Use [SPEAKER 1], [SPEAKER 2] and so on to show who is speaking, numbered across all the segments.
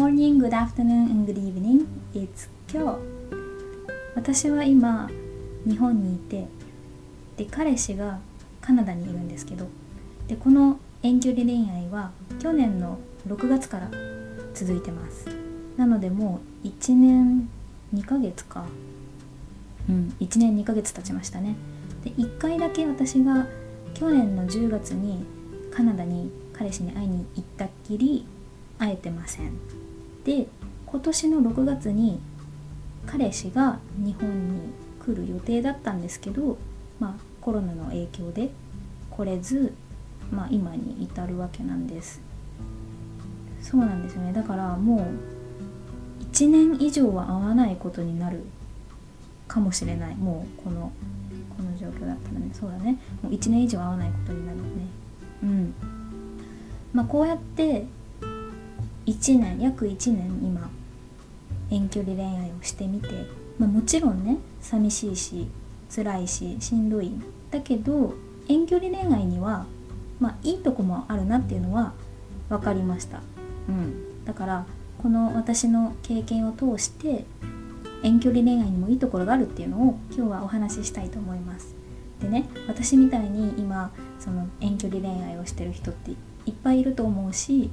[SPEAKER 1] morning, good afternoon, and good evening. It's 今日。私は今、日本にいて、で、彼氏がカナダにいるんですけど、で、この遠距離恋愛は去年の6月から続いてます。なのでもう1年2ヶ月か。うん、1年2ヶ月経ちましたね。で、1回だけ私が去年の10月にカナダに彼氏に会いに行ったっきり会えてませんで今年の6月に彼氏が日本に来る予定だったんですけど、まあ、コロナの影響で来れず、まあ、今に至るわけなんです。そうなんですよね。だからもう1年以上は会わないことになるかもしれない。もうこのこの状況だったらね。そうだね。もう1年以上会わないことになるね。うん。まあこうやって1年約1年今遠距離恋愛をしてみて、まあ、もちろんね寂しいし辛いししんどい。だけど遠距離恋愛にはまあいいとこもあるなっていうのは分かりました、うん、だからこの私の経験を通して遠距離恋愛にもいいところがあるっていうのを今日はお話ししたいと思います。でね私みたいに今その遠距離恋愛をしてる人っていっぱいいると思うし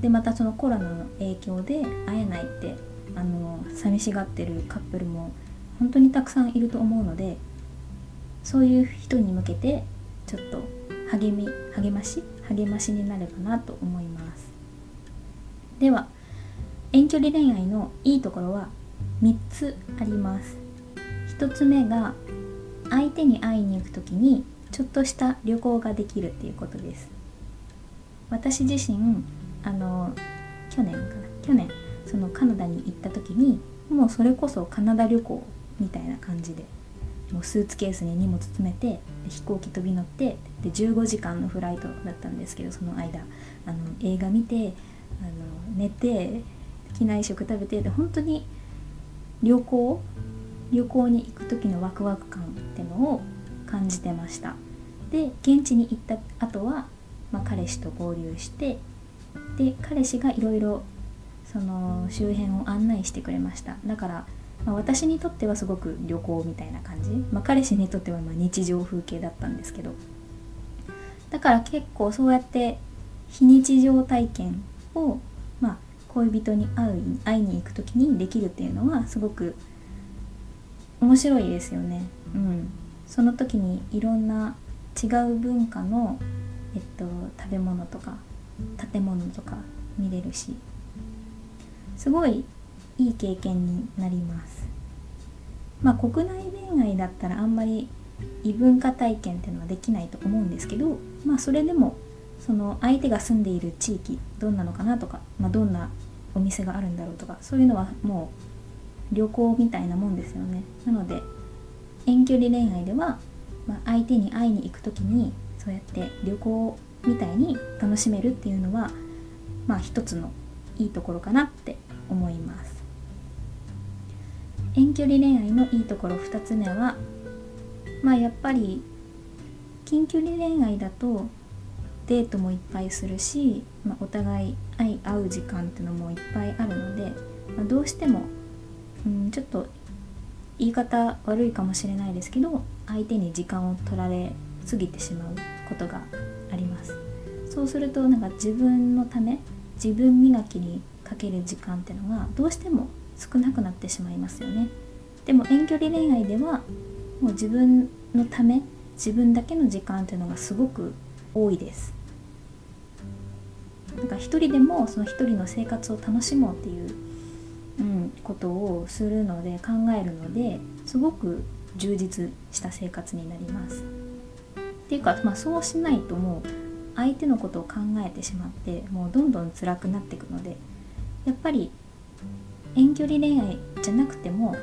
[SPEAKER 1] でまたそのコロナの影響で会えないってあの寂しがってるカップルも本当にたくさんいると思うのでそういう人に向けてちょっと励み励まし励ましになればなと思います。では遠距離恋愛のいいところは3つあります。1つ目が相手に会いに行く時にちょっとした旅行ができるっていうことです。私自身あの去年かな？去年そのカナダに行った時にもうそれこそカナダ旅行みたいな感じでもうスーツケースに荷物詰めて飛行機飛び乗ってで15時間のフライトだったんですけどその間。あの映画見てあの寝て機内食食べてで本当に旅行？旅行に行く時のワクワク感ってのを感じてました。で現地に行った後は、まあ、彼氏と合流してで彼氏がいろいろその周辺を案内してくれました。だから、まあ、私にとってはすごく旅行みたいな感じ、まあ、彼氏にとってはま日常風景だったんですけど。だから結構そうやって非日常体験を、まあ、恋人に会う会いに行く時にできるっていうのはすごく面白いですよね。うん、その時にいろんな違う文化の、えっと、食べ物とか建物とか見れるしすごいいい経験になります。まあ国内恋愛だったらあんまり異文化体験っていうのはできないと思うんですけどまあそれでもその相手が住んでいる地域どんなのかなとか、まあ、どんなお店があるんだろうとかそういうのはもう旅行みたいなもんですよね。なので遠距離恋愛では、まあ、相手に会いに行く時にそうやって旅行みたいに楽しめるっていうのはまあ一つのいいところかなって思います。遠距離恋愛のいいところ2つ目はまあやっぱり近距離恋愛だとデートもいっぱいするし、まあ、お互い愛合う時間っていうのもいっぱいあるので、まあ、どうしても、うん、ちょっと言い方悪いかもしれないですけど相手に時間を取られすぎてしまうことがあります。そうするとなんか自分のため自分磨きにかける時間っていうのがどうしても少なくなってしまいますよね。でも遠距離恋愛ではもう自分のため自分だけの時間っていうのがすごく多いです。なんか一人でもその一人の生活を楽しもうっていう、うん、ことをするので考えるのですごく充実した生活になります。っていうか、まあ、そうしないともう相手のことを考えてしまってもうどんどん辛くなっていくのでやっぱり遠距離恋愛じゃなくても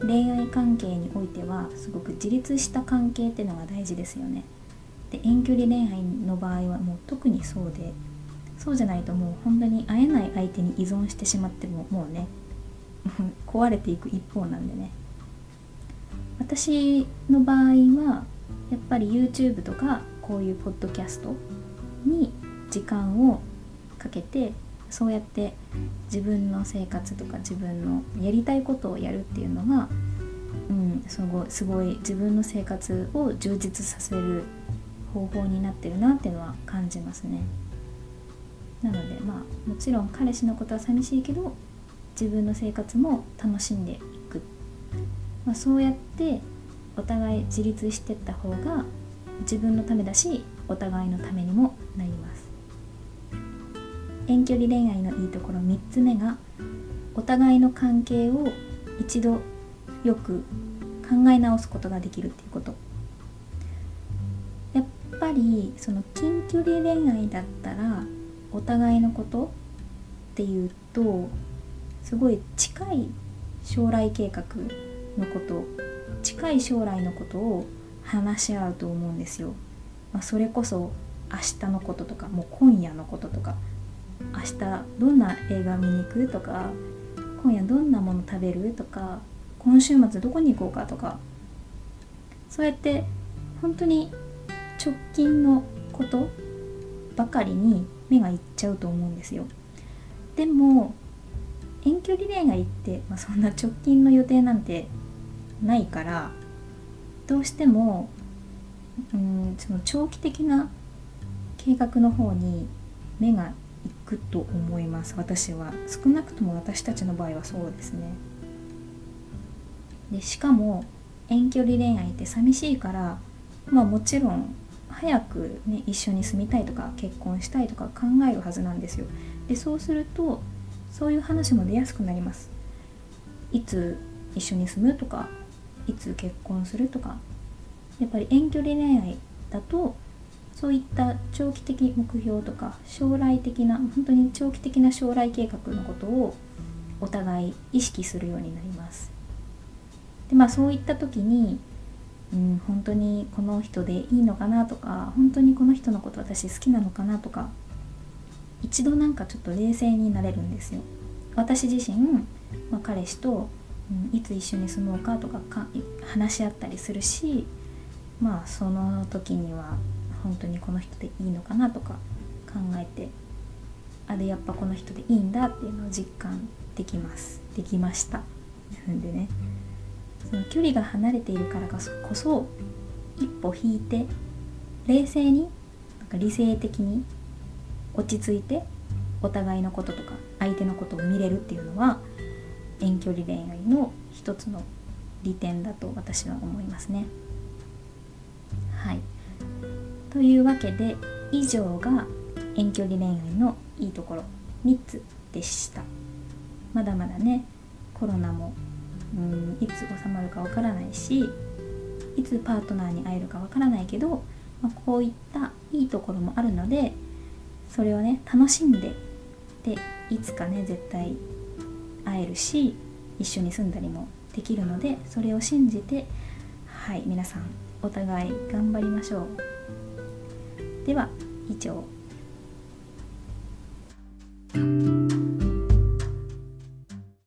[SPEAKER 1] 恋愛関係においてはすごく自立した関係っていうのが大事ですよね。で遠距離恋愛の場合はもう特にそうでそうじゃないともう本当に会えない相手に依存してしまってももうね 壊れていく一方なんでね私の場合はやっぱり YouTube とかこういうポッドキャストに時間をかけてそうやって自分の生活とか自分のやりたいことをやるっていうのが、うん、すごすごい自分の生活を充実させる方法になってるなっていうのは感じますね。なのでまあもちろん彼氏のことは寂しいけど自分の生活も楽しんでいく、まあ、そうやってお互い自立してった方が自分のためだしお互いのためにもなります。遠距離恋愛のいいところ3つ目がお互いの関係を一度よく考え直すことができるっていうこと。やっぱりその近距離恋愛だったらお互いのことっていうとすごい近い将来計画のこと近い将来のことを話し合うと思うんですよ。まあ、それこそ明日のこととかもう今夜のこととか明日どんな映画見に行くとか今夜どんなもの食べるとか今週末どこに行こうかとかそうやって本当に直近のことばかりに目がいっちゃうと思うんですよでも遠距離恋愛って、まあ、そんな直近の予定なんてないからどうしてもうんその長期的な計画の方に目がいくと思います。私は。少なくとも私たちの場合はそうですね。でしかも遠距離恋愛って寂しいからまあもちろん早くね一緒に住みたいとか結婚したいとか考えるはずなんですよ。でそうするとそういう話も出やすくなります。いつ一緒に住むとかいつ結婚するとかやっぱり遠距離恋愛だとそういった長期的目標とか将来的な本当に長期的な将来計画のことをお互い意識するようになります。でまあそういった時にうん本当にこの人でいいのかなとか本当にこの人のこと私好きなのかなとか一度なんかちょっと冷静になれるんですよ。私自身、まあ、彼氏と、うん、いつ一緒に住もうかとか話し合ったりするしまあその時には本当にこの人でいいのかなとか考えてあでやっぱこの人でいいんだっていうのを実感できます。できました。んでね。その距離が離れているからこそ一歩引いて冷静になんか理性的に落ち着いてお互いのこととか相手のことを見れるっていうのは遠距離恋愛の一つの利点だと私は思いますね。はいというわけで以上が遠距離恋愛のいいところ3つでしたまだまだねコロナもうんいつ収まるかわからないしいつパートナーに会えるかわからないけど、まあ、こういったいいところもあるのでそれをね楽しんででいつかね絶対会えるし一緒に住んだりもできるのでそれを信じてはい皆さんお互い頑張りましょう。では以上。